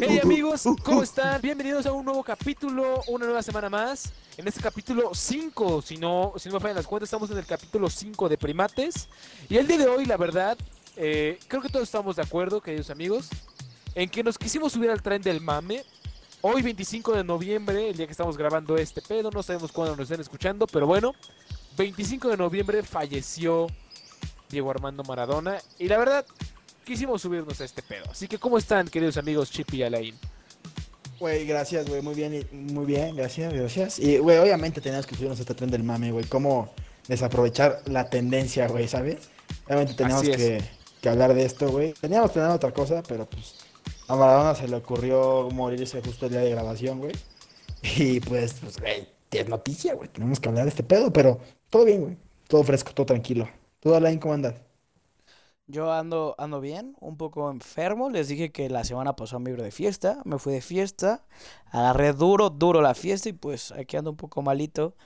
Hey amigos, ¿cómo están? Bienvenidos a un nuevo capítulo, una nueva semana más. En este capítulo 5, si no, si no me fallan las cuentas, estamos en el capítulo 5 de primates. Y el día de hoy, la verdad, eh, creo que todos estamos de acuerdo, queridos amigos, en que nos quisimos subir al tren del mame. Hoy 25 de noviembre, el día que estamos grabando este pedo, no sabemos cuándo nos estén escuchando, pero bueno, 25 de noviembre falleció Diego Armando Maradona. Y la verdad, quisimos subirnos a este pedo. Así que, ¿cómo están, queridos amigos Chip y Alain? Güey, gracias, güey, muy bien, muy bien, gracias, gracias. Y, güey, obviamente teníamos que subirnos a este tren del mame, güey, cómo desaprovechar la tendencia, güey, ¿sabes? Obviamente teníamos es. que, que hablar de esto, güey. Teníamos planeado otra cosa, pero pues a Maradona se le ocurrió morirse justo el día de grabación, güey. Y pues, pues, güey, es noticia, güey, tenemos que hablar de este pedo, pero todo bien, güey, todo fresco, todo tranquilo. ¿Tú, Alain, cómo andas? Yo ando, ando bien, un poco enfermo. Les dije que la semana pasada me iba de fiesta. Me fui de fiesta. Agarré duro, duro la fiesta y pues aquí ando un poco malito.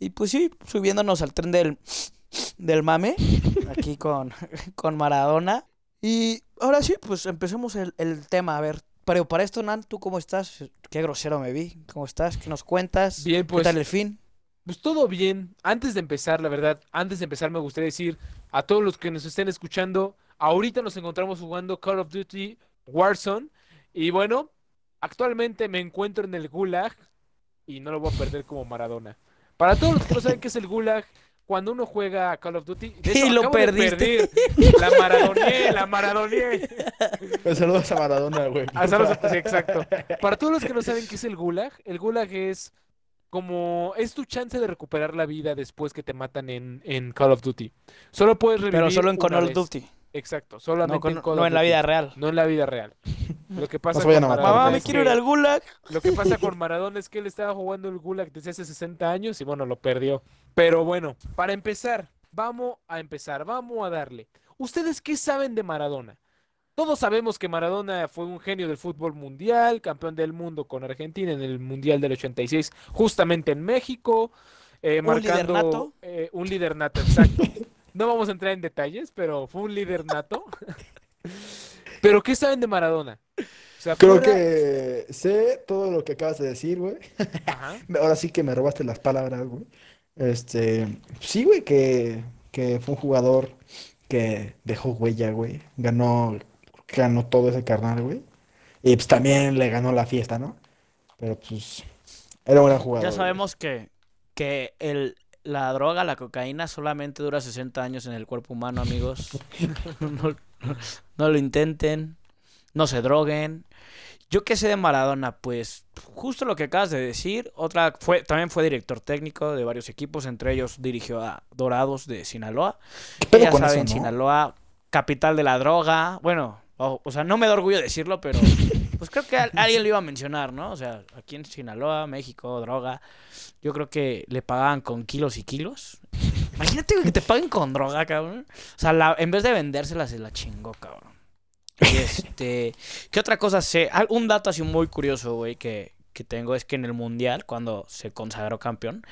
Y pues sí, subiéndonos al tren del, del mame. Aquí con, con Maradona. Y ahora sí, pues empecemos el, el tema. A ver, pero para esto, Nan, ¿tú cómo estás? Qué grosero me vi. ¿Cómo estás? ¿Qué nos cuentas? Bien, ¿Qué pues, tal el fin? pues todo bien. Antes de empezar, la verdad, antes de empezar me gustaría decir a todos los que nos estén escuchando, ahorita nos encontramos jugando Call of Duty Warzone. Y bueno, actualmente me encuentro en el Gulag y no lo voy a perder como Maradona. Para todos los que no saben qué es el Gulag, cuando uno juega Call of Duty, de hecho, Y lo de perdiste. perder. La maradoneé, la maradoneé. Pues saludos a Maradona, güey. Ah, saludos, sí, exacto. Para todos los que no saben qué es el gulag, el gulag es como es tu chance de recuperar la vida después que te matan en, en Call of Duty. Solo puedes revivir Pero solo en Call of. Duty. Exacto, solamente No, con- en Call no of en la Duty. vida real. No en la vida real. Lo que pasa vayan con a matar, Maradona Mamá, me es quiero ir que- al gulag. lo que pasa con Maradona es que él estaba jugando el Gulag desde hace 60 años y bueno, lo perdió. Pero bueno, para empezar, vamos a empezar, vamos a darle. ¿Ustedes qué saben de Maradona? Todos sabemos que Maradona fue un genio del fútbol mundial, campeón del mundo con Argentina en el Mundial del 86, justamente en México, eh, ¿Un marcando líder nato? eh, un líder nato, exacto. No vamos a entrar en detalles, pero fue un líder nato. Pero ¿qué saben de Maradona? O sea, Creo fuera- que sé todo lo que acabas de decir, güey. Ahora sí que me robaste las palabras, güey. Este, sí, güey, que, que fue un jugador que dejó huella, güey. Ganó, ganó todo ese carnal, güey. Y pues también le ganó la fiesta, ¿no? Pero pues era un gran jugador. Ya sabemos que, que el, la droga, la cocaína, solamente dura 60 años en el cuerpo humano, amigos. No, no lo intenten, no se droguen. Yo qué sé de Maradona, pues justo lo que acabas de decir. Otra fue, también fue director técnico de varios equipos, entre ellos dirigió a Dorados de Sinaloa. ¿Qué pedo ya con saben, eso, no? Sinaloa, capital de la droga. Bueno, o, o sea, no me da orgullo decirlo, pero pues creo que al- alguien lo iba a mencionar, ¿no? O sea, aquí en Sinaloa, México, droga. Yo creo que le pagaban con kilos y kilos. Imagínate que te paguen con droga, cabrón. O sea, la- en vez de vendérsela, se la chingó, cabrón. Y este, ¿qué otra cosa sé? Un dato así muy curioso, güey, que, que tengo es que en el Mundial, cuando se consagró campeón,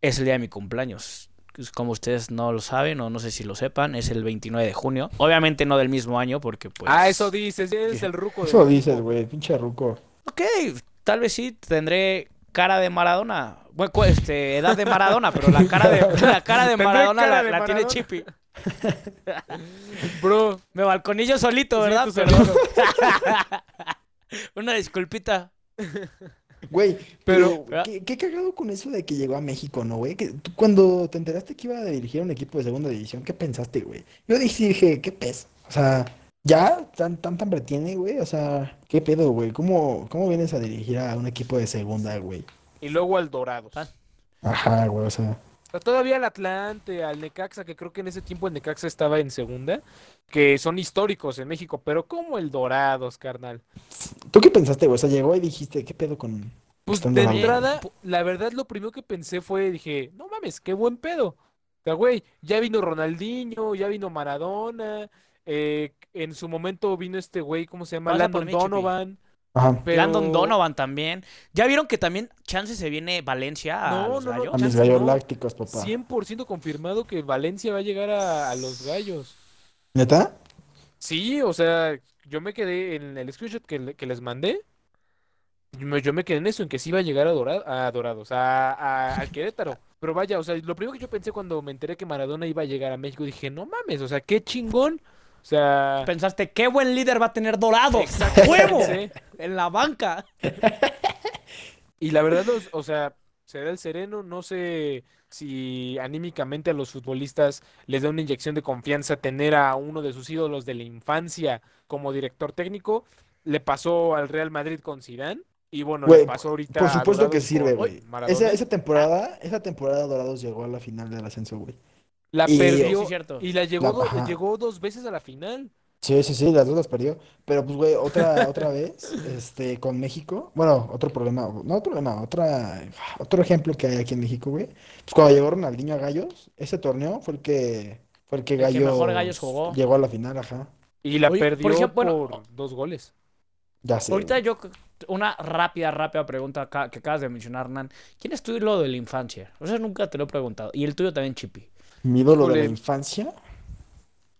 es el día de mi cumpleaños. Pues, Como ustedes no lo saben o no sé si lo sepan, es el 29 de junio. Obviamente no del mismo año porque pues... Ah, eso dices, es el ruco. Eso dices, güey, pinche ruco. Ok, tal vez sí tendré cara de Maradona. Bueno, este, edad de Maradona, pero la cara de, la cara de Maradona cara la, de la tiene. Chippy. Bro, Me balconillo solito, Sí, ¿verdad? solito. Una disculpita. Güey, Pero- pero ¿qué, qué cagado con eso de que llegó a México, ¿no, güey? Que tú cuando te enteraste que iba a dirigir un equipo de segunda división, ¿qué pensaste, güey? Yo dije, dije, ¿qué pez? O sea, ya tan tan tan retiene, güey. O sea, ¿qué pedo, güey? ¿Cómo, cómo vienes a dirigir a un equipo de segunda, güey? y luego al Dorados. Ah. Ajá, güey, o sea. Sea, todavía al Atlante, al Necaxa, que creo que en ese tiempo el Necaxa estaba en segunda, que son históricos en México, pero como el Dorados, carnal. ¿Tú qué pensaste, güey? O sea, llegó y dijiste, ¿qué pedo con...? Pues Están de entrada, la verdad lo primero que pensé fue, dije, no mames, qué buen pedo. O sea, güey, ya vino Ronaldinho, ya vino Maradona, eh, en su momento vino este güey, ¿cómo se llama? Pasa Landon mí. Donovan. Ajá. Pero... Landon Donovan también. ¿Ya vieron que también chance se viene Valencia a No, los no, no, Gallos? A mis gallos no. lácticos, papá. 100% confirmado que Valencia va a llegar a, a los gallos. ¿Neta? Sí, o sea, yo me quedé en el screenshot que, que les mandé. Yo me, yo me quedé en eso, en que sí iba a llegar a, Dora- a Dorados, a, a, a Querétaro. Pero vaya, o sea, lo primero que yo pensé cuando me enteré que Maradona iba a llegar a México, dije, no mames, o sea, qué chingón. O sea, Pensaste, qué buen líder va a tener Dorado. ¡Huevo! En la banca. Y la verdad, o sea, se da el sereno, no sé si anímicamente a los futbolistas les da una inyección de confianza tener a uno de sus ídolos de la infancia como director técnico. Le pasó al Real Madrid con Zidane y bueno, le pasó ahorita Por a supuesto que Dorados sirve, güey. Esa, esa temporada, esa temporada Dorados llegó a la final del ascenso, güey. La y- perdió Sí, cierto. y la llegó, La- llegó dos veces a la final. Sí, sí, sí, las dos las perdió. Pero pues, güey, otra, otra vez, este, con México. Bueno, otro problema, no otro problema, otra, otro ejemplo que hay aquí en México, güey. Pues cuando llegó Ronaldinho a Gallos, ese torneo fue el que, fue el que El que mejor Gallos Gallos jugó. llegó a la final, ajá. Y la Oye, por perdió ejemplo, bueno, por dos goles. Ya sé. Ahorita güey. yo, una rápida, rápida pregunta que acabas de mencionar, Nan. ¿Quién es tu ídolo de la infancia? O sea, nunca te lo he preguntado. Y el tuyo también, Chippy. Mi ídolo de la infancia.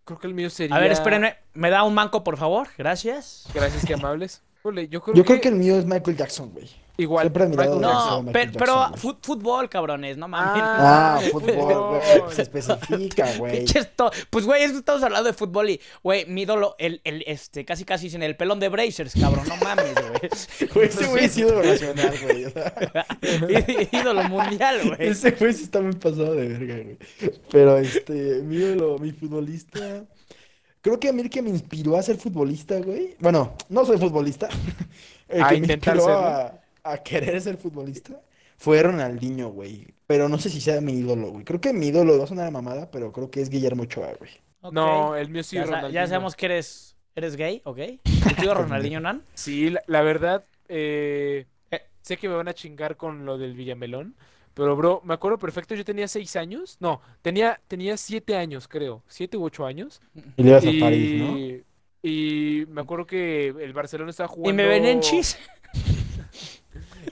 Creo que el mío sería. A ver, espérenme. ¿Me da un manco, por favor? Gracias. Gracias, que amables. Híjole, yo creo Yo que, creo que el mío es Michael Jackson, güey. Igual. siempre admirado. No, Michael pero, fútbol, cabrones, no mames. Ah, Ah, fútbol, güey. Se especifica, güey. Pues, güey, es que estamos hablando de fútbol y, güey, mi ídolo, el, el, este, casi casi sin el pelón de Brazers, cabrón, no mames, güey. Güey, ese güey es ídolo nacional, güey. ídolo mundial, güey. Ese güey sí está muy pasado de verga, güey. Pero este, mi ídolo, mi futbolista. Creo que a mí el que me inspiró a ser futbolista, güey. Bueno, no soy futbolista. El A que me inspiró a, a querer ser futbolista fue Ronaldinho, güey. Pero no sé si sea mi ídolo, güey. Creo que mi ídolo va a sonar a mamada, pero creo que es Guillermo Ochoa, güey. No, el mío sí ya, es sa- ya Ronaldinho. sabemos que eres, eres gay, ¿ok? ¿Tu tío Ronaldinho, Nan? Sí, la, la verdad, eh, eh, sé que me van a chingar con lo del Villamelón, pero bro, me acuerdo perfecto, yo tenía seis años, no, tenía, tenía siete años, creo, siete u ocho años, Y le ibas a París, ¿no? y me acuerdo que el Barcelona estaba jugando... ¿Y me ven en chis?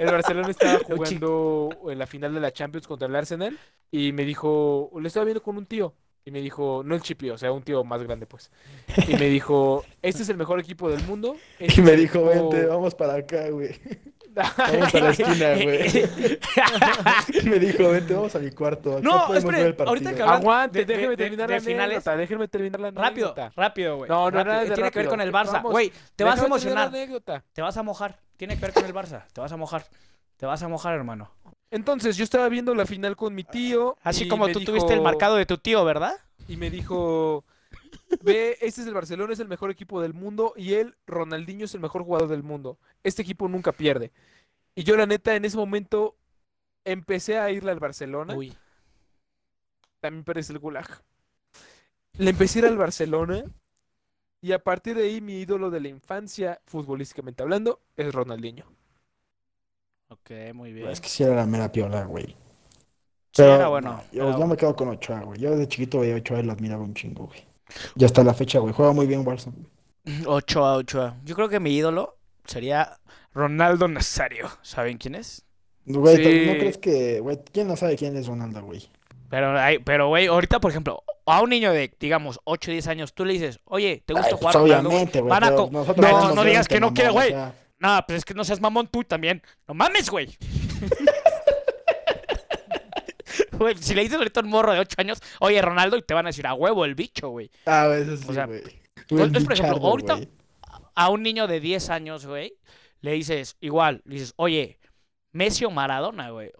El Barcelona estaba jugando en la final de la Champions contra el Arsenal y me dijo, lo estaba viendo con un tío. Y me dijo, no el Chipi, o sea, un tío más grande, pues. Y me dijo, este es el mejor equipo del mundo. este Y es me dijo, equipo- vente, vamos para acá, güey. Vamos a la esquina, güey. Y me dijo, vente, vamos a mi cuarto. Acá No, espere, ver el partido. ahorita que Aguante, de- de- déjeme de- terminar de la finales. anécdota, déjenme terminar la Rápido, anécdota. rápido, güey. No, no, rápido. nada de Tiene que ver rápido. con el Barça. Güey, te vas a emocionar. anécdota. Te vas a mojar. Tiene que ver con el Barça. Te vas a mojar. Te vas a mojar, hermano. Entonces, yo estaba viendo la final con mi tío. Así como tú dijo- tuviste el marcado de tu tío, ¿verdad? Y me dijo, ve, este es el Barcelona, es el mejor equipo del mundo y él, Ronaldinho, es el mejor jugador del mundo. Este equipo nunca pierde. Y yo, la neta, en ese momento empecé a irle al Barcelona. Uy. También parece el gulag. Le empecé a ir al Barcelona y a partir de ahí mi ídolo de la infancia, futbolísticamente hablando, es Ronaldinho. Ok, muy bien. Es que sí era la mera piola, güey. Sí, era bueno. Yo, era yo me quedo con Ochoa, güey. Yo de chiquito veía a Ochoa y lo admiraba un chingo, güey. Y hasta la fecha, güey. Juega muy bien Warzone. güey. Ochoa, Ochoa. Yo creo que mi ídolo sería Ronaldo Nazario. ¿Saben quién es? Güey, ¿tú- Sí. ¿no crees que, güey, quién no sabe quién es Ronaldo, güey? Pero, hay- pero, güey, ahorita, por ejemplo, a un niño de, digamos, 8 o 10 años, tú le dices, oye, ¿te gusta Ay, jugar pues, obviamente, güey. A No, somos no digas que no quiere, güey. sea, No, pues es que no seas mamón tú también. No mames, güey. Güey, si le dices ahorita a un morro de 8 años, oye, Ronaldo, y te van a decir a huevo el bicho, güey. Ah, güey, eso sí, O sea, güey. pues, por ejemplo, ahorita- güey. A un niño de 10 años, güey, le dices, igual, le dices, oye, Messi o Maradona, güey.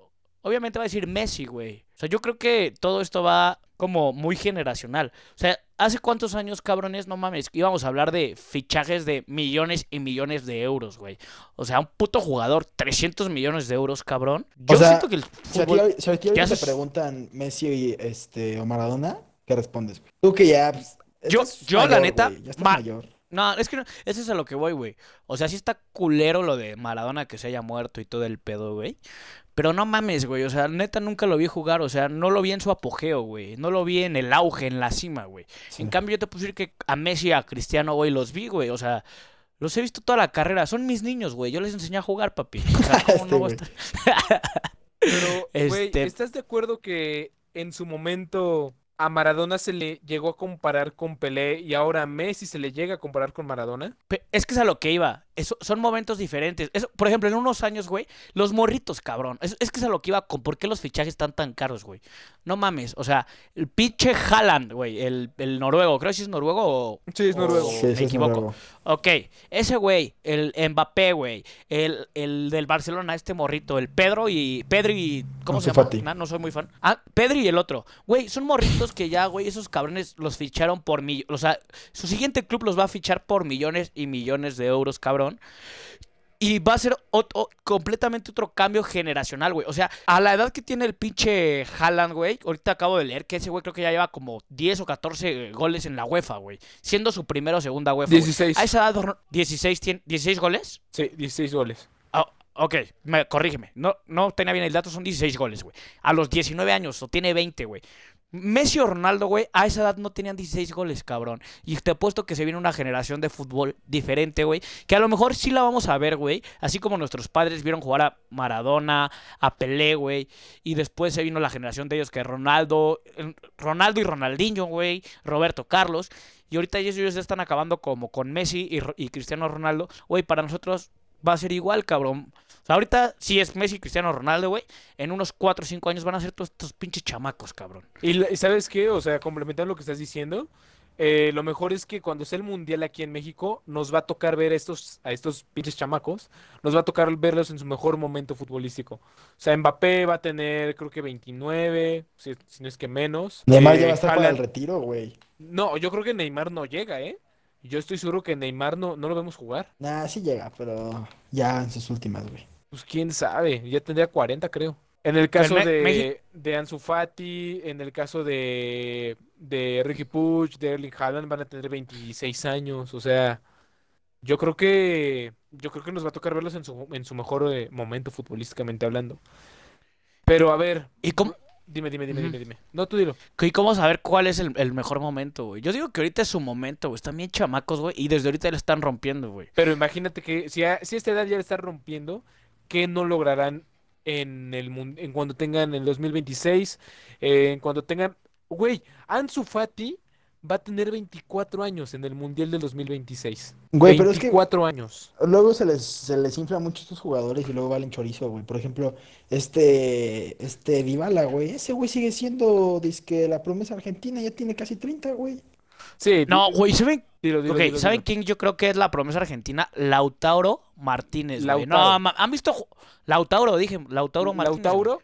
Obviamente va a decir Messi, güey. O sea, yo creo que todo esto va como muy generacional. O sea, ¿hace cuántos años, cabrones, no mames, íbamos a hablar de fichajes de millones y millones de euros, güey? O sea, un puto jugador, 300 millones de euros, cabrón. Yo sea, siento que el Si a ti, fútbol... si a ti ¿Qué ahorita te preguntan Messi y, este, o Maradona, ¿qué respondes? Tú que ya. pues, Yo- yo, la neta, ya estás ma- mayor. No, es que no, eso es a lo que voy, güey. O sea, sí está culero lo de Maradona que se haya muerto y todo el pedo, güey. Pero no mames, güey. O sea, neta nunca lo vi jugar. O sea, no lo vi en su apogeo, güey. No lo vi en el auge, en la cima, güey. Sí. En cambio, yo te puedo decir que a Messi y a Cristiano, güey, los vi, güey. O sea, los he visto toda la carrera. Son mis niños, güey. Yo les enseñé a jugar, papi. O sea, ¿cómo Este no voy a estar? Pero, güey, Este- ¿estás de acuerdo que en su momento a Maradona se le llegó a comparar con Pelé y ahora a Messi se le llega a comparar con Maradona. Es que es a lo que iba. Eso, son momentos diferentes. Eso, por ejemplo, en unos años, güey, los morritos, cabrón. Es, es que es a lo que iba con por qué los fichajes están tan caros, güey. No mames. O sea, el pinche Haaland, güey, el, el noruego. Creo que sí es noruego o. Sí, es noruego. o Sí, me sí, equivoco. noruego. Ok, ese güey, el Mbappé, güey, el, el del Barcelona, este morrito, el Pedro y. Pedro y. ¿Cómo se llama? Fati. Nah, no soy muy fan. Ah, Pedro y el otro. Güey, son morritos que ya, güey, esos cabrones los ficharon por millones. O sea, su siguiente club los va a fichar por millones y millones de euros, cabrón. Y va a ser ot- o- completamente otro cambio generacional, güey. O sea, a la edad que tiene el pinche Haaland, güey. Ahorita acabo de leer que ese güey creo que ya lleva como 10 o 14 goles en la UEFA, güey. Siendo su primera o segunda UEFA. güey. 16. A esa edad, ¿16, tiene, 16 goles? Sí, 16 goles. Ah, ok, me, corrígeme. No, no tenía bien el dato, son 16 goles, güey. A los 19 años, o tiene 20, güey. Messi o Ronaldo, güey, a esa edad no tenían 16 goles, cabrón. Y te apuesto que se viene una generación de fútbol diferente, güey. Que a lo mejor sí la vamos a ver, güey. Así como nuestros padres vieron jugar a Maradona, a Pelé, güey. Y después se vino la generación de ellos que Ronaldo, eh, Ronaldo y Ronaldinho, güey. Roberto Carlos. Y ahorita ellos, ellos ya están acabando como con Messi y, y Cristiano Ronaldo. Güey, para nosotros va a ser igual, cabrón. Sea, ahorita sí es Messi y Cristiano Ronaldo, güey. En unos 4 o 5 años van a ser todos estos pinches chamacos, cabrón. Y sabes qué, o sea, complementando lo que estás diciendo, eh, lo mejor es que cuando sea el mundial aquí en México, nos va a tocar ver a estos, a estos pinches chamacos, nos va a tocar verlos en su mejor momento futbolístico. O sea, Mbappé va a tener, creo que 29, si, si no es que menos. Neymar Eh, ya va a estar para el Haaland- retiro, güey. No, yo creo que Neymar no llega, ¿eh? Yo estoy seguro que Neymar no, no lo vemos jugar. Nah, sí llega, pero ya en sus últimas, güey. Pues quién sabe, ya tendría 40, creo. En el caso de, de Ansu Fati, en el caso de, de Ricky Puig, de Erling Haaland van a tener 26 años, o sea, yo creo que yo creo que nos va a tocar verlos en su, en su mejor eh, momento futbolísticamente hablando. Pero a ver, ¿Y cómo, dime, dime, dime, dime, dime. No, tú dilo. y cómo saber cuál es el, el mejor momento, güey? Yo digo que ahorita es su momento, güey. Están bien chamacos, güey. Y desde ahorita le están rompiendo, güey. Pero imagínate que si a, si a esta edad ya le está rompiendo, ¿qué no lograrán en el en cuando tengan el 2026? eh, en cuando tengan, güey, Ansu Fati va a tener 24 años en el Mundial del 2026. Güey, pero es que 24 años. luego se les, se les infla mucho estos jugadores y luego valen chorizo, güey. Por ejemplo, este, este Dybala, güey. Ese güey sigue siendo, dizque la promesa argentina, ya tiene casi 30, güey. Sí, No, güey, ¿saben? dilo, dilo, Ok, dilo, ¿saben dilo. quién yo creo que es la promesa argentina? Lautaro Martínez. No, Lautaro. ma- ¿han visto? Lautaro, dije. Lautaro Martínez. ¿Lautauro?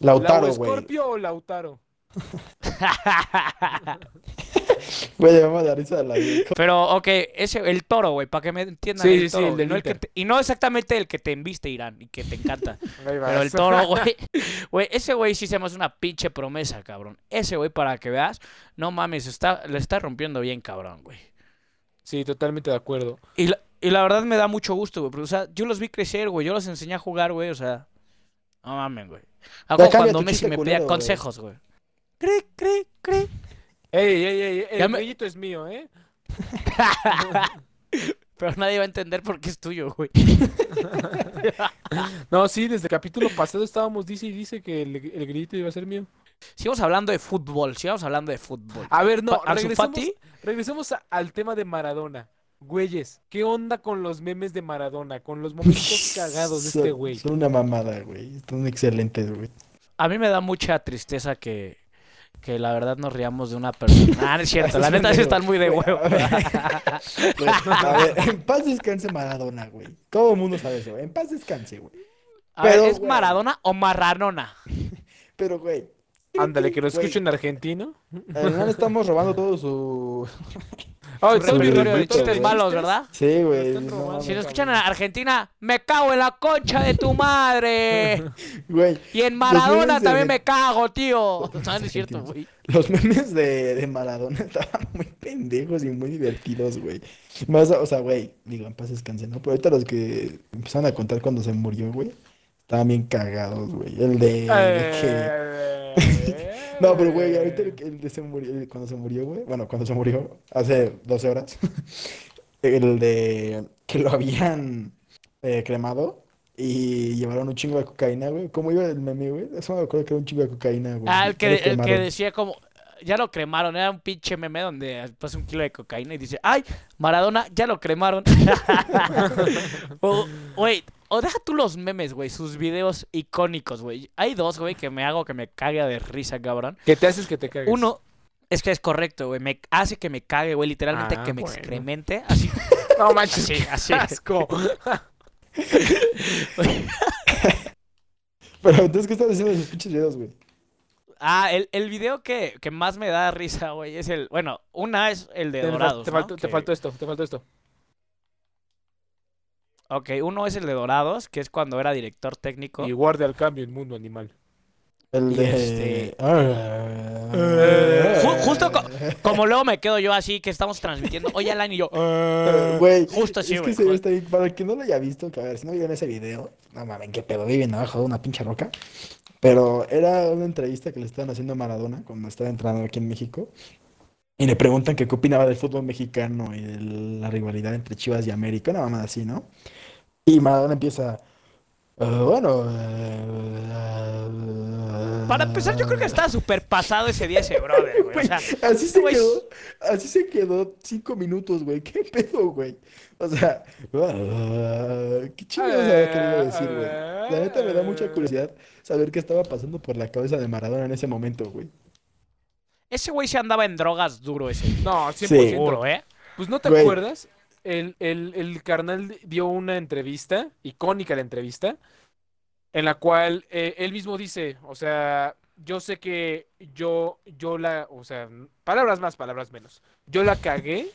Lautaro, ¿Lau güey. Scorpio o Lautaro? Güey, me va a dar risa de la vida. Pero, ok, ese, el toro, güey, para que me entiendan. Sí, el sí, el del no el que Inter. te- y no exactamente el que te embiste, Irán, y que te encanta. Pero el toro, güey. Güey, ese güey sí se me hace una pinche promesa, cabrón. Ese güey, para que veas, no mames, está, le está rompiendo bien, cabrón, güey. Sí, totalmente de acuerdo. Y la, y la verdad me da mucho gusto, güey. porque, O sea, yo los vi crecer, güey. Yo los enseñé a jugar, güey. O sea, no mames, güey. Hago cuando Messi me güey. consejos, güey. Cri, cri, cri. Ey, ey, ey, el me- grillito es mío, ¿eh? Pero nadie va a entender por qué es tuyo, güey. No, sí, desde el capítulo pasado estábamos, dice y dice que el, el grillito iba a ser mío. Sigamos hablando de fútbol. Sigamos hablando de fútbol. A ver, no, Pa- regresemos, Fati. regresemos a- al tema de Maradona. Güeyes, ¿qué onda con los memes de Maradona? Con los momentos cagados de este güey. Son una mamada, güey. Son excelentes, güey. A mí me da mucha tristeza que, que la verdad nos riamos de una persona. Ah, no es cierto. La Es neta sí están muy de Güey, huevo. a ver. Güey, A ver, en paz descanse Maradona, güey. Todo el mundo sabe eso. En paz descanse, güey. A ver, Pero, ¿es güey. Maradona o Marranona? Pero, güey. Ándale, que lo Güey, escuchen en argentino. Al final estamos robando todo su. Todo mi repertorio de chistes malos, ¿verdad? Sí, güey. no. Si nos escuchan en Argentina, me cago en la concha de tu madre. Güey, Y en Maradona de- también me cago, tío. No, no es cierto, güey. los memes de, de Maradona estaban muy pendejos y muy divertidos, güey. Más, o sea, güey, digo, en paz descanse, ¿no? Pero ahorita los que empezaron a contar cuando se murió, güey, estaban bien cagados, güey. El de, de que- Eh, No, pero güey, ahorita el, el de se murió, el- cuando se murió, güey, bueno, cuando se murió, hace 12 horas, el de que lo habían eh, cremado y llevaron un chingo de cocaína, güey. ¿Cómo iba el meme, güey? Eso me acuerdo que era un chingo de cocaína, güey. Ah, el que, el que decía como. ya lo cremaron. Era un pinche meme donde pasa un kilo de cocaína y dice, ay, Maradona, ya lo cremaron. o, güey, o deja tú los memes, güey, sus videos icónicos, güey. Hay dos, güey, que me hago que me cague de risa, cabrón. ¿Qué te haces que te cagues? Uno, es que es correcto, güey. Me hace que me cague, güey. Literalmente Ah, que me bueno. excremente. Así. No manches, Sí, así. asco. Pero entonces, ¿qué estás haciendo de esos pinches videos, güey? Ah, el, el video que, que más me da risa, güey, es el. Bueno, una es el de Dorados. te ¿no? faltó, te Que- faltó esto, te faltó esto. Ok, uno es el de Dorados, que es cuando era director técnico. Y guarde al cambio el mundo animal. El de... este-. Ju- justo co- Como luego me quedo yo así, que estamos transmitiendo. Oye, Alan y yo. Eh, Güey, Justo así, es que se- está bien- para el que no lo haya visto, que a ver, si no vieron ese video, no mames, qué pedo, viven abajo de una pinche roca. Pero era una entrevista que le estaban haciendo a Maradona cuando estaba entrando aquí en México. Y le preguntan que qué opinaba del fútbol mexicano y de la rivalidad entre Chivas y América, una mamada así, ¿no? Y Maradona empieza, "Eh, bueno, eh, Para empezar, yo creo que estaba súper pasado ese día ese brother, güey. O sea, Así se quedó, así se quedó cinco minutos, güey. ¿Qué pedo, güey? O sea, ah, qué chingados había querido decir, güey. La neta me da mucha curiosidad saber qué estaba pasando por la cabeza de Maradona en ese momento, güey. Ese güey se andaba en drogas duro ese. No, 100%. Sí. Seguro, ¿eh? Pues no te Güey. acuerdas, el, el, el carnal dio una entrevista, icónica la entrevista, en la cual eh, él mismo dice, o sea, yo sé que yo, yo la, o sea, palabras más, palabras menos, yo la cagué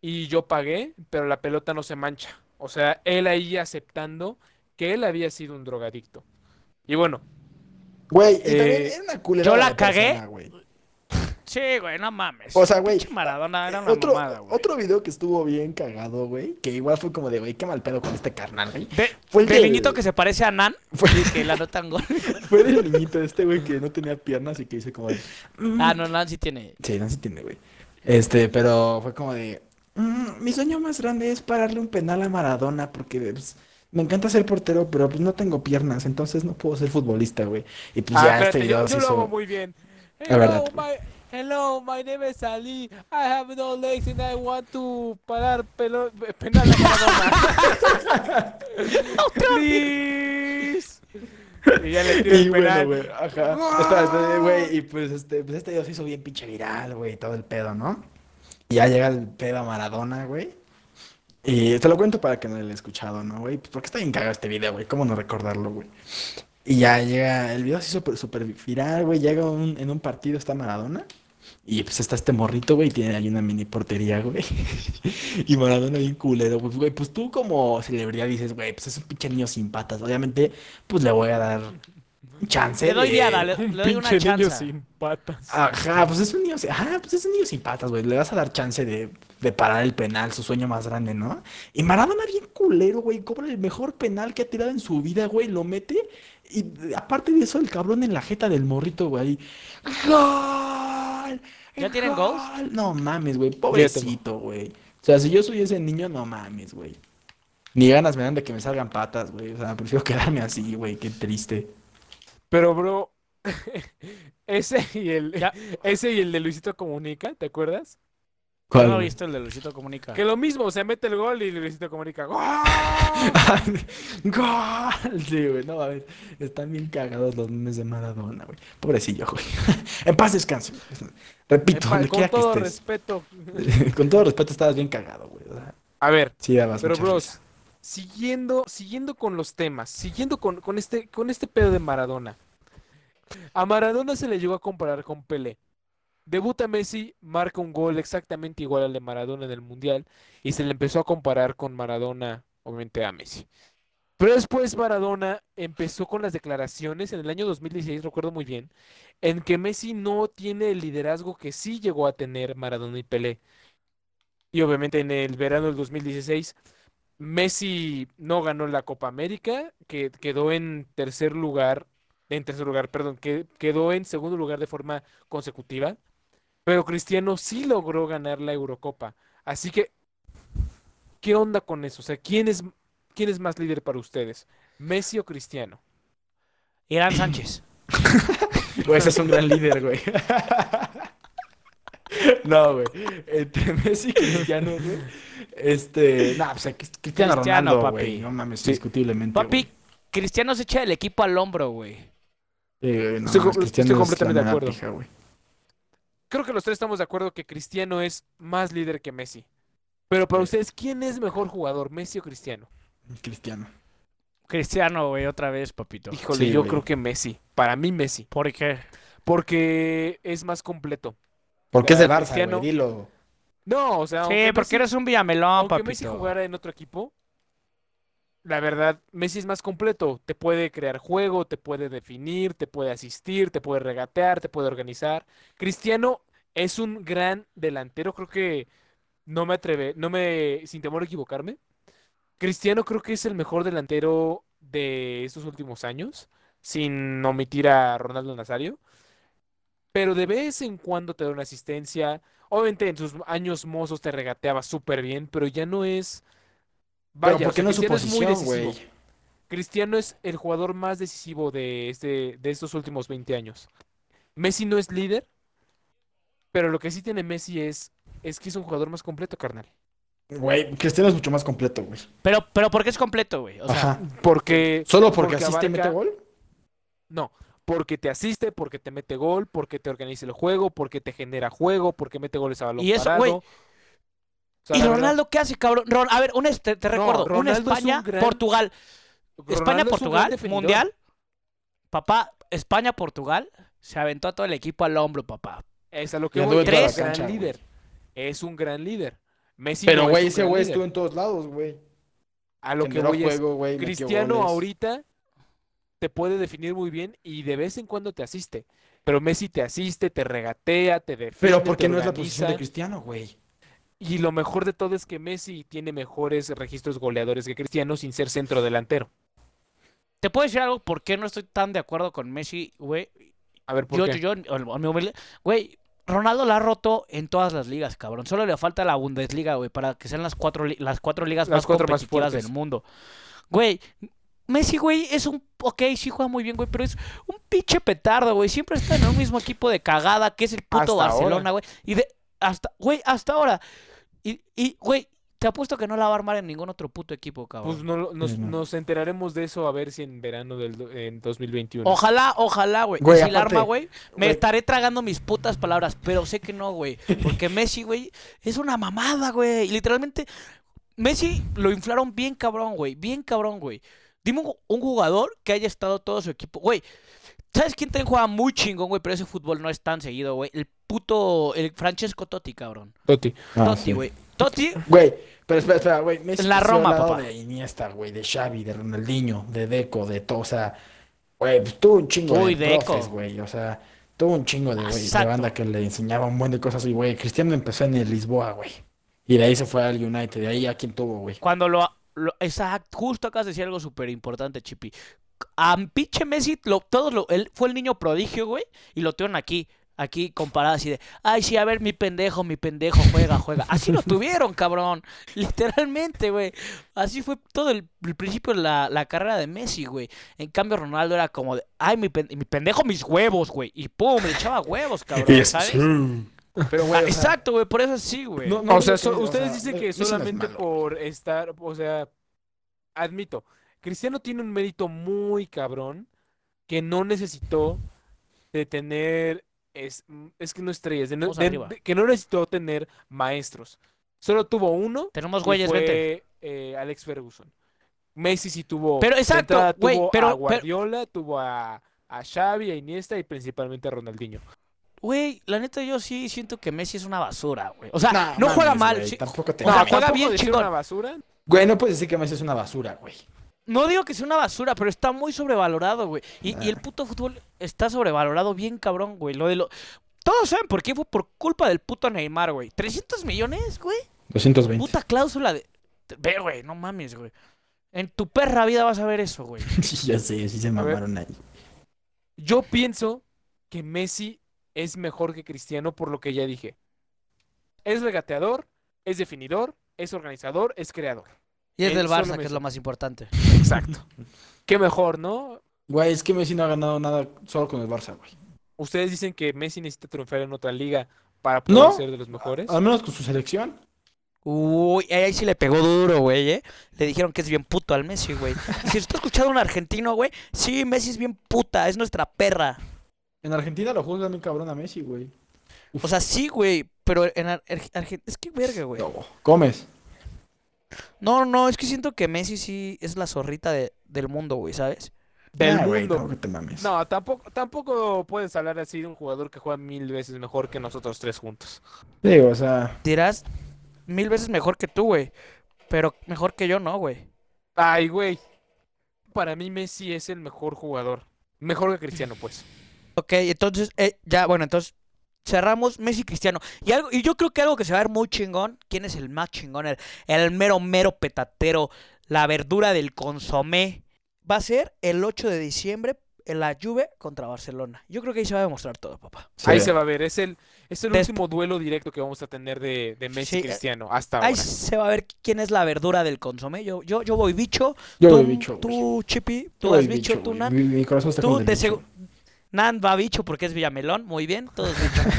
y yo pagué, pero la pelota no se mancha. O sea, él ahí aceptando que él había sido un drogadicto. Y bueno, Güey, y Eh, también era una culera yo la cagué. persona, güey. Sí, güey, no mames. O sea, güey, Maradona era una otro, mamada, güey. otro video que estuvo bien cagado, güey, que igual fue como de, güey, qué mal pedo con este carnal, güey. De, Fue el del de- niñito que se parece a Nan Fue, y que la gol. fue del niñito este, güey, que no tenía piernas y que dice como de... "Mm, Ah, no, Nan sí tiene. Sí, no se entiende, güey. Este, pero fue como de. "Mm, mi sueño más grande es pararle un penal a Maradona porque pues, me encanta ser portero, pero pues no tengo piernas, entonces no puedo ser futbolista, güey. Y pues ah, ya este video yo, yo lo hago hizo. muy bien. La verdad. My, hello, my name is Ali. I have no legs and I want to parar pelo, penal a Maradona. Please. Y ya le tiro Y el bueno, penal. güey, ajá. Espera, espera, güey, y pues este, pues este video se hizo bien pinche viral, güey, todo el pedo, ¿no? Y ya llega el pedo a Maradona, güey. Y te lo cuento para que no lo haya escuchado, ¿no, güey? Pues porque está bien cagado este video, güey. ¿Cómo no recordarlo, güey? Y ya llega, el video se hizo súper súper viral, güey. Llega un- en un partido, está Maradona. Y pues está este morrito, güey, tiene ahí una mini portería, güey. Y Maradona bien culero, güey. Pues tú como celebridad dices, güey, pues es un pinche niño sin patas. Obviamente, pues le voy a dar chance Le doy diada, le, le doy una Pinche niño chance. sin patas. Ajá, pues es un niño, sin- ajá, pues es un niño sin patas, güey. Le vas a dar chance de, de parar el penal, su sueño más grande, ¿no? Y Maradona bien culero, güey, cobra el mejor penal que ha tirado en su vida, güey, lo mete y aparte de eso el cabrón en la jeta del morrito, güey. ¡Gol! ¿Ya tienen goals? No mames, güey, pobrecito, güey. O sea, si yo soy ese niño, no mames, güey. Ni ganas me dan de que me salgan patas, güey. O sea, prefiero quedarme así, güey, qué triste. Pero, bro, ese y el, Ya. ese y el de Luisito Comunica, ¿te acuerdas? Yo no visto el de Luisito Comunica. Que lo mismo, se mete el gol y Luisito Comunica. ¡Gol! ¡Gol! Sí, güey, no, a ver, están bien cagados los memes de Maradona, güey. Pobrecillo, güey. En paz descanse. Repito, Epa, donde con que todo estés. respeto. Con todo respeto, estabas bien cagado, güey. o sea, A ver, sí, Pero bros, risa. siguiendo, siguiendo con los temas, siguiendo con, con este, con este pedo de Maradona. A Maradona se le llegó a comparar con Pelé. Debuta Messi, marca un gol exactamente igual al de Maradona en el Mundial y se le empezó a comparar con Maradona, obviamente a Messi. Pero después Maradona empezó con las declaraciones en el año 2016, recuerdo muy bien, en que Messi no tiene el liderazgo que sí llegó a tener Maradona y Pelé. Y obviamente en el verano del 2016 Messi no ganó la Copa América, que quedó en tercer lugar, en tercer lugar, perdón, que quedó en segundo lugar de forma consecutiva, pero Cristiano sí logró ganar la Eurocopa. Así que, ¿qué onda con eso? O sea, ¿quién es, quién es más líder para ustedes? ¿Messi o Cristiano? Irán Sánchez. Güey, ese es un gran líder, güey. No, güey. Entre Messi y Cristiano, güey. Este. Nah, pues Cristiano, Cristiano, Ronaldo, papi. güey. No mames, Sí. indiscutiblemente. Papi. Cristiano se echa el equipo al hombro, güey. Eh, no, Estoy estoy es completamente la de acuerdo. pija, güey. Creo que los tres estamos de acuerdo que Cristiano es más líder que Messi. Pero para ustedes, ¿quién es mejor jugador, Messi o Cristiano? Cristiano. Cristiano, güey, otra vez, papito. Híjole, Sí, yo güey. creo que Messi. Para mí, Messi. ¿Por qué? Porque es más completo. Porque es de Barça, Cristiano. güey. Dilo. No, o sea, Sí, porque Messi- eres un villamelón, aunque Messi papito. jugara en otro equipo, la verdad, Messi es más completo. Te puede crear juego, te puede definir, te puede asistir, te puede regatear, te puede organizar. Cristiano es un gran delantero, creo que no me atreve, no me, sin temor a equivocarme. Cristiano creo que es el mejor delantero de estos últimos años, sin omitir a Ronaldo Nazario. Pero de vez en cuando te da una asistencia. Obviamente en sus años mozos te regateaba súper bien, pero ya no es. Pero Vaya, o ¿por qué sea, no es su Cristiano es muy posición, decisivo. güey? Cristiano es el jugador más decisivo de, este, de estos últimos 20 años. Messi no es líder, pero lo que sí tiene Messi es, es que es un jugador más completo, carnal. Güey, Cristiano es mucho más completo, güey. Pero, pero ¿por qué es completo, güey? O sea, Ajá. Porque. ¿Solo porque, porque asiste y mete gol? No, porque te asiste, porque te mete gol, porque te organiza el juego, porque te genera juego, porque mete goles a balón Y eso, parado. güey, O sea, ¿Y la verdad, Ronaldo qué hace, cabrón? Ron- a ver, un es- te, No, recuerdo, una Ronaldo es un España, gran- Portugal. Ronaldo es un España-Portugal, mundial. Papá, España-Portugal, se aventó a todo el equipo al hombro, papá. Es a lo que voy, es un gran cancha, güey. líder. Es un gran líder. Messi Pero, no es güey, ese güey líder. estuvo en todos lados, güey. A lo que voy es, juego, güey, metió Cristiano ahorita te puede definir muy bien y de vez en cuando te asiste. Pero Messi te asiste, te regatea, te defiende, Pero ¿por te qué no es la posición de. Cristiano, güey? Y lo mejor de todo es que Messi tiene mejores registros goleadores que Cristiano sin ser centro delantero. ¿Te puedo decir algo? ¿Por qué no estoy tan de acuerdo con Messi, güey? A ver, ¿por Yo, qué? yo, yo, güey, Ronaldo la ha roto en todas las ligas, cabrón. Solo le falta la Bundesliga, güey, para que sean las cuatro, las cuatro ligas Las más cuatro más competitivas fuertes. del mundo. Güey, Messi, güey, es un... Ok, sí juega muy bien, güey, pero es un pinche petardo, güey. Siempre está en un mismo equipo de cagada, que es el puto Hasta Barcelona, ahora. güey. Y de... Hasta... Güey, hasta ahora. Y, y, güey, te apuesto que no la va a armar en ningún otro puto equipo, cabrón. Pues no, lo- nos, Sí, no. nos enteraremos de eso a ver si en verano del do- en 2021. Ojalá, ojalá, güey. Si la arma, güey, me güey. estaré tragando mis putas palabras, pero sé que no, güey. Porque Messi, güey, es una mamada, güey. Y literalmente, Messi lo inflaron bien cabrón, güey. Bien cabrón, güey. Dime un, un jugador que haya estado todo su equipo. Güey, ¿sabes quién también juega muy chingón, güey? Pero ese fútbol no es tan seguido, güey. El puto, el Francesco Totti, cabrón. Totti. Ah, Totti, sí. güey. Totti, Güey, pero espera, espera, güey. Messi En la Roma, papá. de Iniesta, güey, de Xavi, de Ronaldinho, de Deco, de todo, o sea, güey, pues tuvo un chingo Uy, de profes, güey, o sea, tuvo un chingo de, güey, de banda que le enseñaba un buen de cosas y, güey, Cristiano empezó en el Lisboa, güey, y de ahí se fue al United, de ahí a quién tuvo, güey. Cuando lo, lo- exacto, justo acabas de decir algo súper importante, Chipi. A pinche Messi, lo, todos lo, él fue el niño prodigio, güey, y lo tuvieron aquí, aquí comparado así de, ay, sí, a ver, mi pendejo, mi pendejo, juega, juega. Así lo tuvieron, cabrón, literalmente, güey. Así fue todo el, el principio de la, la carrera de Messi, güey. En cambio, Ronaldo era como de, ay, mi, pen- mi pendejo, mis huevos, güey. Y pum, le echaba huevos, cabrón, ¿sabes? Pero, Ah, güey, o sea, exacto, güey, por eso sí, güey. No, no, o sea, o ustedes sea, dicen Messi que no es solamente por estar, o sea, admito, Cristiano tiene un mérito muy cabrón que no necesitó de tener, es, es que no estrellas, de no- Vamos de- arriba. de- que no necesitó tener maestros. Solo tuvo uno Tenemos güeyes, fue eh, Alex Ferguson. Messi sí tuvo, Pero exacto, entrada güey, tuvo pero- a pero- Guardiola, tuvo a, a Xavi, a Iniesta y principalmente a Ronaldinho. Güey, la neta yo sí siento que Messi es una basura, güey. O sea, Nah, no juega mal. güey, tampoco te o sea, mames. juega bien una basura. Güey, no puedes decir que Messi es una basura, güey. No digo que sea una basura, pero está muy sobrevalorado, güey. Y, y el Ah. puto fútbol está sobrevalorado bien cabrón, güey. Lo de lo... Todos saben por qué fue por culpa del puto Neymar, güey. ¿300 millones, güey? 220. Puta cláusula de... Ve, güey, no mames, güey. En tu perra vida vas a ver eso, güey. ya sé, sí se mamaron ahí. Yo pienso que Messi es mejor que Cristiano por lo que ya dije. Es regateador, es definidor, es organizador, es creador. Y es Él del Barça, que es lo más importante. Exacto. Qué mejor, ¿no? Güey, es que Messi no ha ganado nada solo con el Barça, güey. Ustedes dicen que Messi necesita triunfar en otra liga para poder No. ser de los mejores. Al menos con su selección. Uy, ahí sí le pegó duro, güey, ¿eh? Le dijeron que es bien puto al Messi, güey. Si está escuchando a un argentino, güey, sí, Messi es bien puta, es nuestra perra. En Argentina lo juzgan bien cabrón a Messi, güey. O sea, sí, güey, pero en Argentina... Es que verga, güey. No, Gómez. No, no, es que siento que Messi sí es la zorrita de- del mundo, güey, ¿sabes? Del Ah, güey, mundo. no, que te mames. No, tampoco, tampoco puedes hablar así de un jugador que juega mil veces mejor que nosotros tres juntos. Digo, o sea, Dirás mil veces mejor que tú, güey. Pero mejor que yo no, güey. Ay, güey. Para mí Messi es el mejor jugador. Mejor que Cristiano, pues. Ok, entonces, eh, ya, bueno, entonces cerramos Messi Cristiano. Y algo, y yo creo que algo que se va a ver muy chingón, ¿quién es el más chingón? El, el mero, mero petatero, la verdura del consomé. Va a ser el 8 de diciembre en la Juve contra Barcelona. Yo creo que ahí se va a demostrar todo, papá. Ahí se va a ver. Es el, es el Desp- último duelo directo que vamos a tener de, de Messi Sí, eh, Cristiano hasta ahora. Ahí se va a ver quién es la verdura del consomé. Yo, yo, yo voy bicho. Yo tú, voy bicho. Tú, Chippy. Yo Tú vas bicho, tú. Nan. Mi, mi corazón está Tú con el de bicho. Nan va bicho porque es Villamelón. Muy bien, todos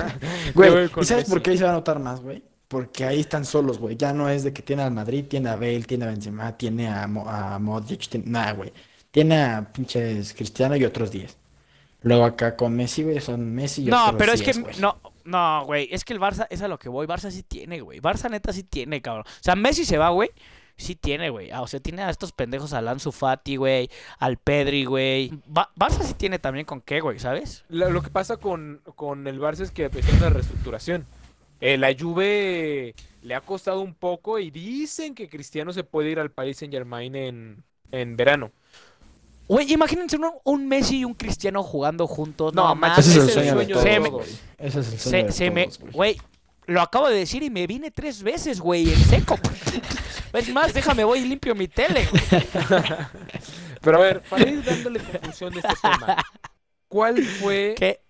Güey, ¿y sabes por qué ahí se va a notar más, güey? Porque ahí están solos, güey. Ya no es de que tiene al Madrid, tiene a Bale, tiene a Benzema, tiene a, Mo- a Modric, tiene... Nada, güey. Tiene a pinches Cristiano y otros 10. Luego acá con Messi, güey, son Messi y No, otros pero es 10, que no, no, güey, es que el Barça es a lo que voy, Barça sí tiene, güey. Barça neta sí tiene, cabrón. O sea, Messi se va, güey. Sí tiene, güey. Ah, o sea, tiene a estos pendejos al Ansu Fati, güey, al Pedri, güey. Ba- Barça sí tiene también con qué, güey, ¿sabes? Lo, lo que pasa con, con el Barça es que está en una reestructuración. Eh, la Juve le ha costado un poco y dicen que Cristiano se puede ir al Paris Saint Germain en, en verano. Güey, imagínense un, un Messi y un Cristiano jugando juntos. No, No, macho. Ese es el sueño de todos, Se me- todos. Ese es el sueño Se, de se me, todos, güey. Lo acabo de decir y me vine tres veces, güey, en seco. Es más, déjame, voy y limpio mi tele, güey. Pero a ver, para ir dándole conclusión de este tema, ¿cuál fue ¿Qué?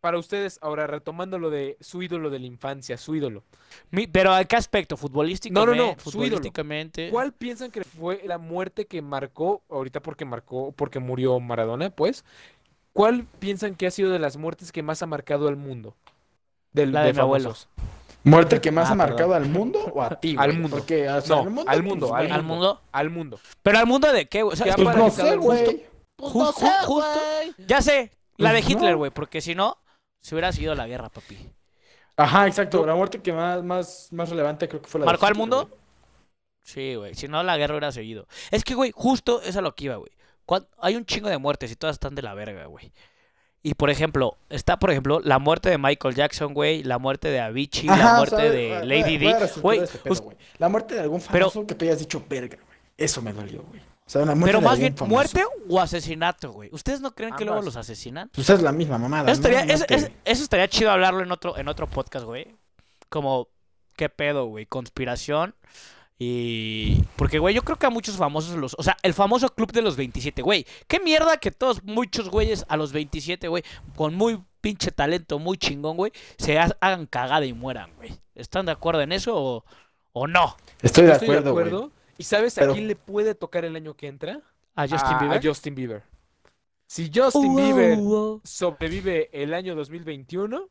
para ustedes, ahora retomando lo de su ídolo de la infancia, su ídolo, Mi- pero ¿a qué aspecto? ¿Futbolístico? No, no, no, su ídolo. Futbolísticamente. ¿cuál piensan que fue la muerte que marcó, ahorita porque marcó, porque murió Maradona, pues, ¿cuál piensan que ha sido de las muertes que más ha marcado al mundo? Del, La de mi abuelo. ¿Muerte que más Ah, ha marcado al mundo o a ti, Al mundo. Porque, o sea, No, al mundo, al mundo, pues, al ¿Al mundo? Al mundo. ¿Pero al mundo de qué, güey? O sea, ¿Qué es ha que Pues no sé, justo. Ya sé, la de Pues Hitler, güey, porque si no, se hubiera sido la guerra, papi. Ajá, exacto. La muerte que más, más, más relevante creo que fue la de ¿Marcó al Hitler, mundo? güey. Sí, güey, si no, la guerra hubiera seguido. Es que, güey, justo es a lo que iba, güey. Hay un chingo de muertes y todas están de la verga, güey. Y, por ejemplo, está, por ejemplo, la muerte de Michael Jackson, güey, la muerte de Avicii, la muerte o sea, de a- Lady a Di. Güey, este pedo, us- güey. La muerte de algún Pero- famoso que tú hayas dicho verga, güey. Eso me dolió, güey. O sea, una muerte pero de más bien, famoso. ¿muerte o asesinato, güey? ¿Ustedes no creen que luego los asesinan? Pues es la misma mamada. Eso estaría, te- eso estaría chido hablarlo en otro, en otro podcast, güey. Como, ¿qué pedo, güey? Conspiración. Y. Porque, güey, yo creo que a muchos famosos los. O sea, el famoso club de los 27, güey. Qué mierda que todos, muchos güeyes a los 27, güey, con muy pinche talento, muy chingón, güey, se ha- hagan cagada y mueran, güey. ¿Están de acuerdo en eso o, o no? Estoy de Estoy acuerdo, güey. ¿Y sabes a quién le puede tocar el año que entra? ¿A Justin a, Bieber? a Justin Bieber. Si Justin Bieber sobrevive el año 2021,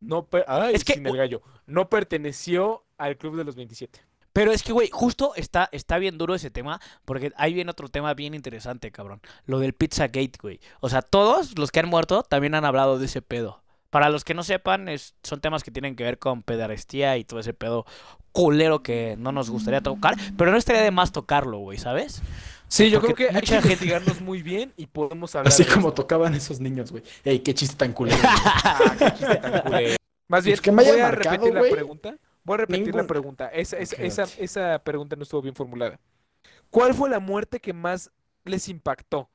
no per- ay, Es que- sin el gallo, no perteneció al club de los 27. Pero es que, güey, justo está, está bien duro ese tema, porque ahí viene otro tema bien interesante, cabrón. Lo del Pizzagate, güey. O sea, todos los que han muerto también han hablado de ese pedo. Para los que no sepan, es, son temas que tienen que ver con pedarestía y todo ese pedo culero que no nos gustaría tocar, pero no estaría de más tocarlo, güey, ¿sabes? Sí, yo Porque creo que hay que investigarnos muy bien y podemos hablar Así de como esto. tocaban esos niños, güey. Ey, qué chiste tan culero. Ah, qué chiste tan culero. Más bien, Pues que me haya voy a marcado, repetir la güey. pregunta. Voy a repetir la pregunta. Esa, esa, Ok, esa, esa pregunta no estuvo bien formulada. ¿Cuál fue la muerte que más les impactó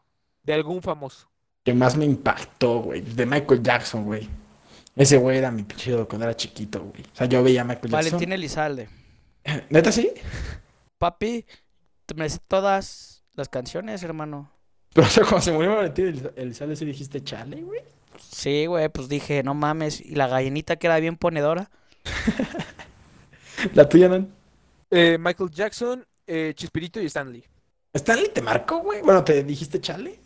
de algún famoso? que más me impactó, güey. De Michael Jackson, güey. Ese güey era mi pichido cuando era chiquito, güey. O sea, yo veía a Michael Jackson. Valentín Elizalde. ¿Neta sí? Papi, te me sé todas las canciones, hermano. Pero, o sea, cuando se murió Valentín Eliz- Elizalde, sí dijiste chale, güey. Sí, güey, pues dije, no mames. Y la gallinita que era bien ponedora. La tuya, ¿no? Eh, Michael Jackson, eh, Chispirito y Stanley. ¿Stanley te marcó, güey? Bueno, ¿te dijiste chale?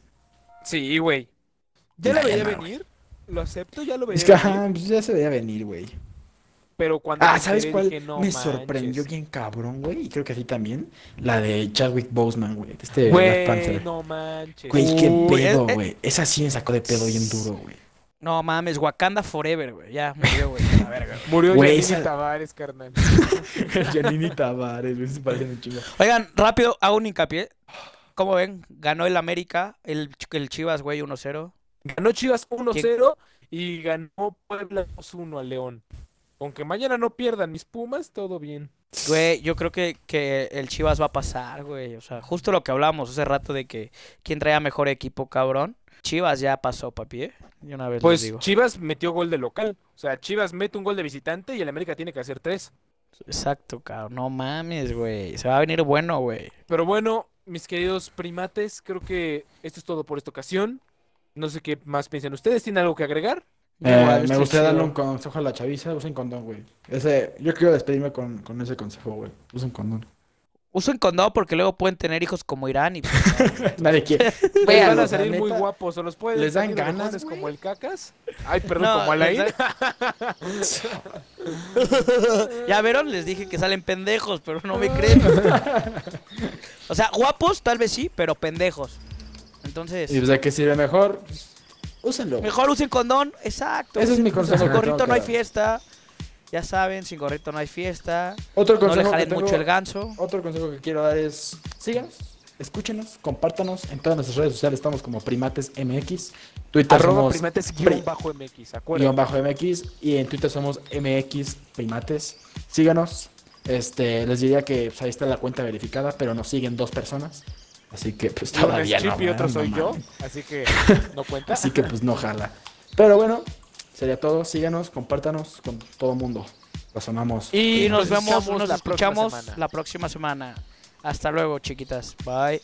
Sí, güey. Ya lo veía venir. Lo acepto, ya lo veía Es que, venir. ajá, pues ya se veía venir, güey. pero cuando Ah, ¿sabes enteré cuál dije, no me sorprendió bien cabrón, güey? Y creo que a ti también. La de Chadwick Boseman, güey. de Este Black Panther. Güey, no manches. Güey, qué Uy, pedo, güey. Esa sí me sacó de pedo bien duro, güey. No mames, Wakanda Forever, güey. Ya murió, güey. La verga. güey. Murió Güey, Janine esa- Tavares, carnal. Janini Tavares, güey. Se parece un chingo. Oigan, rápido, hago un hincapié. ¿Cómo ven? Ganó el América, el, el Chivas, güey, 1-0. Ganó Chivas 1-0 y ganó Puebla 2-1 al León. Aunque mañana no pierdan mis Pumas, todo bien. Güey, yo creo que, que el Chivas va a pasar, güey. O sea, justo lo que hablamos hace rato de que quién traía mejor equipo, cabrón. Chivas ya pasó, papi, ¿eh? De una vez les Pues digo. Chivas metió gol de local. O sea, Chivas mete un gol de visitante y el América tiene que hacer tres. Exacto, cabrón. No mames, güey. Se va a venir bueno, güey. Pero bueno, mis queridos primates, creo que esto es todo por esta ocasión. No sé qué más piensan ustedes. ¿Tienen algo que agregar? Eh, me gustaría darle un consejo a la chaviza. Usen condón, güey. Ese, yo quiero despedirme con, con ese consejo, güey. Usen condón. Usen condón porque luego pueden tener hijos como Irán y... Nadie quiere. Güey, van a salir muy guapos. ¿O los pueden les dan ganas, como el cacas? Ay, perdón, No, como les Alain. ya vieron, les dije que salen pendejos, pero no me creen. o sea, guapos tal vez sí, pero pendejos. Entonces, Y pues de qué sirve mejor, pues, úsenlo. mejor usen condón, exacto. Ese es mi consejo que gorrito tengo no hay que dar. fiesta. Ya saben, sin gorrito no hay fiesta. Otro No le consejo, que jalen tengo, mucho el ganso. otro consejo que quiero dar es síganos, escúchenos, compártanos. En todas nuestras redes sociales estamos como Primates MX. Twitter Arroba somos primates guion bajo MX, guion acuérdense. bajo MX y en Twitter somos MX Primates. Síganos. Este, les diría que pues, ahí está la cuenta verificada, pero nos siguen dos personas. Así que pues Uno es todavía no. Chip y otro no soy yo, así que no cuenta. Así que pues no jala. Pero bueno, sería todo. Síganos, compártanos con todo mundo. Razonamos. Y nos escuchamos vemos, nos la escuchamos la próxima semana. Hasta luego, chiquitas. Bye.